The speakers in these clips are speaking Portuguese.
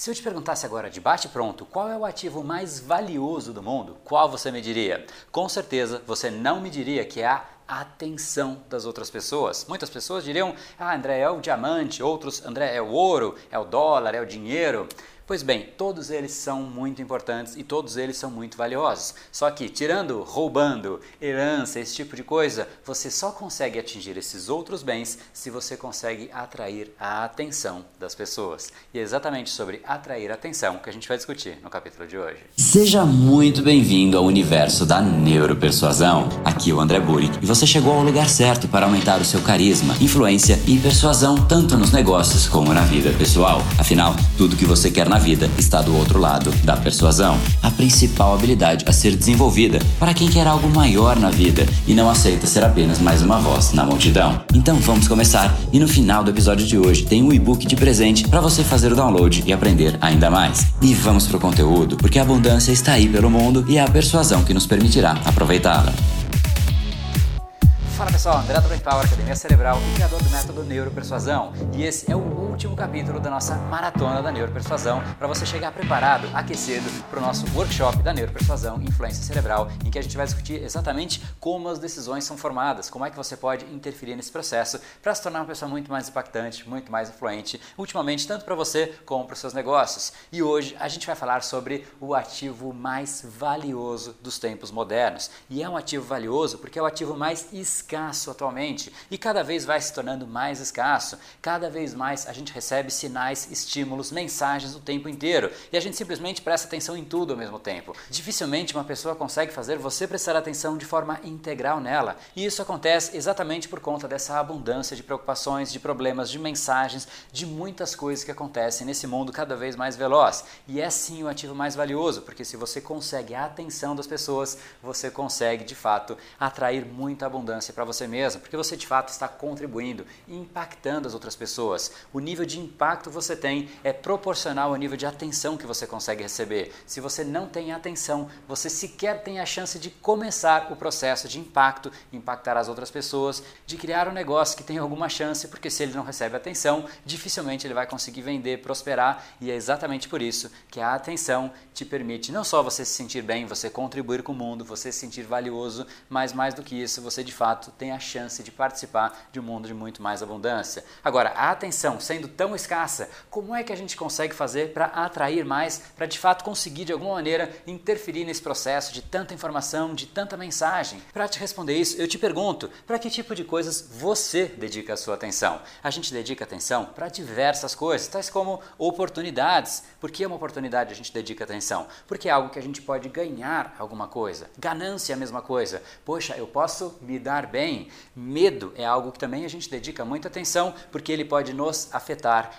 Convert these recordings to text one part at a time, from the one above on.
Se eu te perguntasse agora de bate pronto, qual é o ativo mais valioso do mundo, qual você me diria? Com certeza você não me diria que é a atenção das outras pessoas. Muitas pessoas diriam: "Ah, André é o diamante", outros: "André é o ouro, é o dólar, é o dinheiro". Pois bem, todos eles são muito importantes e todos eles são muito valiosos. Só que, tirando, roubando, herança, esse tipo de coisa, você só consegue atingir esses outros bens se você consegue atrair a atenção das pessoas. E é exatamente sobre atrair a atenção que a gente vai discutir no capítulo de hoje. Seja muito bem-vindo ao universo da neuropersuasão. Aqui é o André Burick e você chegou ao lugar certo para aumentar o seu carisma, influência e persuasão tanto nos negócios como na vida pessoal. Afinal, tudo que você quer na vida está do outro lado da persuasão, a principal habilidade a ser desenvolvida para quem quer algo maior na vida e não aceita ser apenas mais uma voz na multidão. Então vamos começar e no final do episódio de hoje tem um e-book de presente para você fazer o download e aprender ainda mais. E vamos pro conteúdo, porque a abundância está aí pelo mundo e é a persuasão que nos permitirá aproveitá-la. Fala pessoal, André do Brain Power, Academia Cerebral e criador do método Neuropersuasão. E esse é o último capítulo da nossa maratona da Neuropersuasão para você chegar preparado, aquecido para o nosso workshop da Neuropersuasão Influência Cerebral, em que a gente vai discutir exatamente como as decisões são formadas, como é que você pode interferir nesse processo para se tornar uma pessoa muito mais impactante, muito mais influente, ultimamente tanto para você como para os seus negócios. E hoje a gente vai falar sobre o ativo mais valioso dos tempos modernos. E é um ativo valioso porque é o ativo mais escasso escasso atualmente e cada vez vai se tornando mais escasso. Cada vez mais a gente recebe sinais, estímulos, mensagens o tempo inteiro e a gente simplesmente presta atenção em tudo ao mesmo tempo. Dificilmente uma pessoa consegue fazer você prestar atenção de forma integral nela e isso acontece exatamente por conta dessa abundância de preocupações, de problemas, de mensagens, de muitas coisas que acontecem nesse mundo cada vez mais veloz. E é sim o ativo mais valioso, porque se você consegue a atenção das pessoas, você consegue de fato atrair muita abundância para você mesmo, porque você de fato está contribuindo impactando as outras pessoas. O nível de impacto você tem é proporcional ao nível de atenção que você consegue receber. Se você não tem atenção, você sequer tem a chance de começar o processo de impacto, impactar as outras pessoas, de criar um negócio que tem alguma chance, porque se ele não recebe atenção, dificilmente ele vai conseguir vender, prosperar, e é exatamente por isso que a atenção te permite não só você se sentir bem, você contribuir com o mundo, você se sentir valioso, mas mais do que isso, você de fato tem a chance de participar de um mundo de muito mais abundância. Agora, a atenção sendo tão escassa, como é que a gente consegue fazer para atrair mais, para de fato conseguir de alguma maneira interferir nesse processo de tanta informação, de tanta mensagem? Para te responder isso, eu te pergunto: para que tipo de coisas você dedica a sua atenção? A gente dedica atenção para diversas coisas, tais como oportunidades. Por que uma oportunidade a gente dedica atenção? Porque é algo que a gente pode ganhar alguma coisa. Ganância é a mesma coisa. Poxa, eu posso me dar bem. Medo é algo que também a gente dedica muita atenção porque ele pode nos afetar.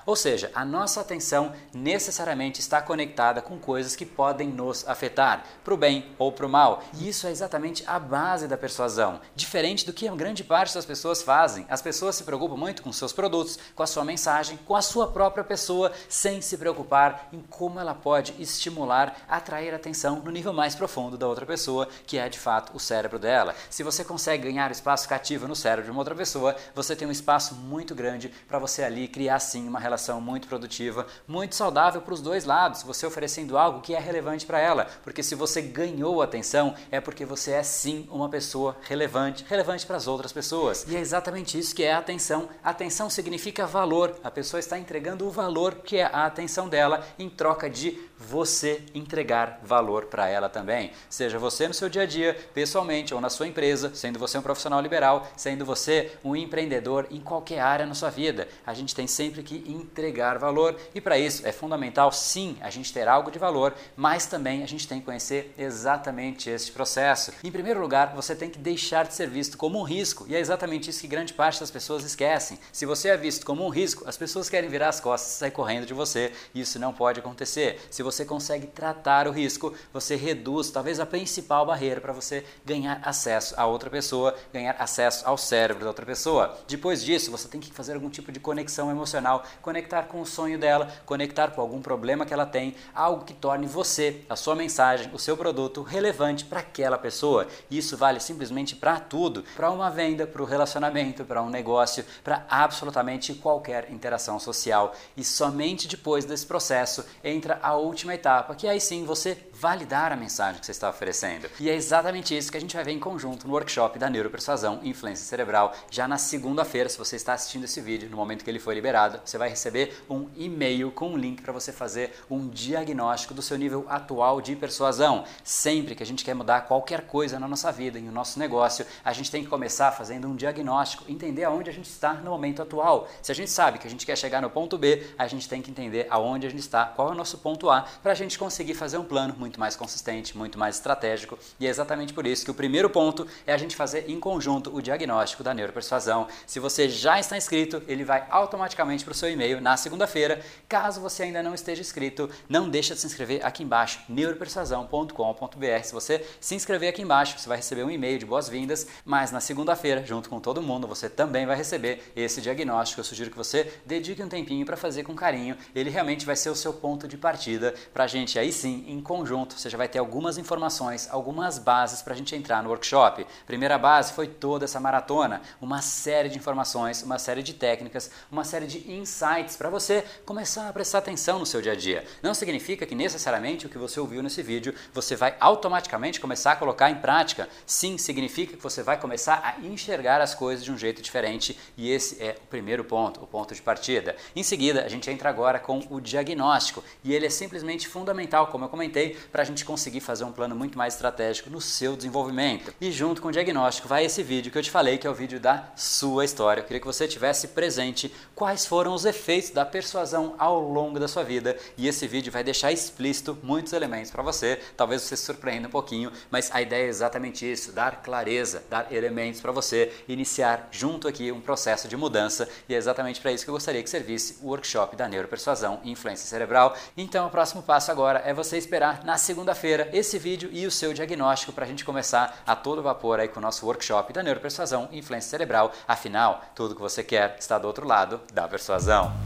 Ou seja, a nossa atenção necessariamente está conectada com coisas que podem nos afetar, para o bem ou para o mal. E isso é exatamente a base da persuasão. Diferente do que a grande parte das pessoas fazem. As pessoas se preocupam muito com seus produtos, com a sua mensagem, com a sua própria pessoa, sem se preocupar em como ela pode estimular, atrair atenção no nível mais profundo da outra pessoa, que é de fato o cérebro dela. Se você consegue ganhar espaço cativo no cérebro de uma outra pessoa, você tem um espaço muito grande para você ali criar sim uma relação muito produtiva, muito saudável para os dois lados, você oferecendo algo que é relevante para ela, porque se você ganhou atenção é porque você é sim uma pessoa relevante, relevante para as outras pessoas. E é exatamente isso que é atenção. Atenção significa valor. A pessoa está entregando o valor que é a atenção dela em troca de você entregar valor para ela também. Seja você no seu dia a dia, pessoalmente ou na sua empresa, sendo você um profissional liberal, sendo você um empreendedor em qualquer área na sua vida. A gente tem sempre que entregar valor e para isso é fundamental sim a gente ter algo de valor, mas também a gente tem que conhecer exatamente este processo. Em primeiro lugar, você tem que deixar de ser visto como um risco e é exatamente isso que grande parte das pessoas esquecem. Se você é visto como um risco, as pessoas querem virar as costas e sair correndo de você. Isso não pode acontecer. Se você consegue tratar o risco, você reduz talvez a principal barreira para você ganhar acesso a outra pessoa, ganhar acesso ao cérebro da outra pessoa. Depois disso, você tem que fazer algum tipo de conexão emocional conectar com o sonho dela, conectar com algum problema que ela tem, algo que torne você, a sua mensagem, o seu produto relevante para aquela pessoa. Isso vale simplesmente para tudo, para uma venda, para o relacionamento, para um negócio, para absolutamente qualquer interação social. E somente depois desse processo entra a última etapa, que aí sim você validar a mensagem que você está oferecendo. E é exatamente isso que a gente vai ver em conjunto no workshop da Neuropersuasão e Influência Cerebral. Já na segunda-feira, se você está assistindo esse vídeo, no momento que ele foi liberado, você vai receber um e-mail com um link para você fazer um diagnóstico do seu nível atual de persuasão. Sempre que a gente quer mudar qualquer coisa na nossa vida, em no nosso negócio, a gente tem que começar fazendo um diagnóstico, entender aonde a gente está no momento atual. Se a gente sabe que a gente quer chegar no ponto B, a gente tem que entender aonde a gente está, qual é o nosso ponto A, para a gente conseguir fazer um plano muito mais consistente, muito mais estratégico. E é exatamente por isso que o primeiro ponto é a gente fazer em conjunto o diagnóstico da neuropersuasão. Se você já está inscrito, ele vai automaticamente para o seu e-mail na segunda-feira. Caso você ainda não esteja inscrito, não deixa de se inscrever aqui embaixo, neuropersuasão.com.br. Se você se inscrever aqui embaixo, você vai receber um e-mail de boas-vindas, mas na segunda-feira, junto com todo mundo, você também vai receber esse diagnóstico. Eu sugiro que você dedique um tempinho para fazer com carinho. Ele realmente vai ser o seu ponto de partida para a gente aí sim, em conjunto, você já vai ter algumas informações, algumas bases para a gente entrar no workshop. Primeira base foi toda essa maratona, uma série de informações, uma série de técnicas, uma série de insights para você começar a prestar atenção no seu dia a dia. Não significa que necessariamente o que você ouviu nesse vídeo você vai automaticamente começar a colocar em prática. Sim, significa que você vai começar a enxergar as coisas de um jeito diferente e esse é o primeiro ponto, o ponto de partida. Em seguida, a gente entra agora com o diagnóstico e ele é simplesmente fundamental, como eu comentei, para a gente conseguir fazer um plano muito mais estratégico no seu desenvolvimento. E junto com o diagnóstico vai esse vídeo que eu te falei, que é o vídeo da sua história. Eu queria que você tivesse presente quais foram os efeitos da persuasão ao longo da sua vida. E esse vídeo vai deixar explícito muitos elementos para você. Talvez você se surpreenda um pouquinho, mas a ideia é exatamente isso: dar clareza, dar elementos para você iniciar junto aqui um processo de mudança. E é exatamente para isso que eu gostaria que servisse o workshop da neuropersuasão e influência cerebral. Então, o próximo passo agora é você esperar na segunda-feira esse vídeo e o seu diagnóstico para a gente começar a todo vapor aí com o nosso workshop da neuropersuasão e influência cerebral. Afinal, tudo que você quer está do outro lado da persuasão.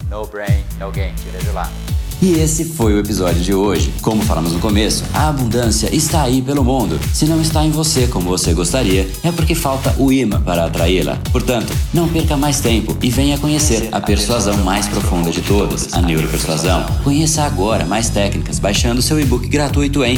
No brain, no gain. Te vejo lá. E esse foi o episódio de hoje. Como falamos no começo, a abundância está aí pelo mundo. Se não está em você como você gostaria, é porque falta o imã para atraí-la. Portanto, não perca mais tempo e venha conhecer a persuasão mais profunda de todas, a neuropersuasão. Conheça agora mais técnicas baixando seu e-book gratuito em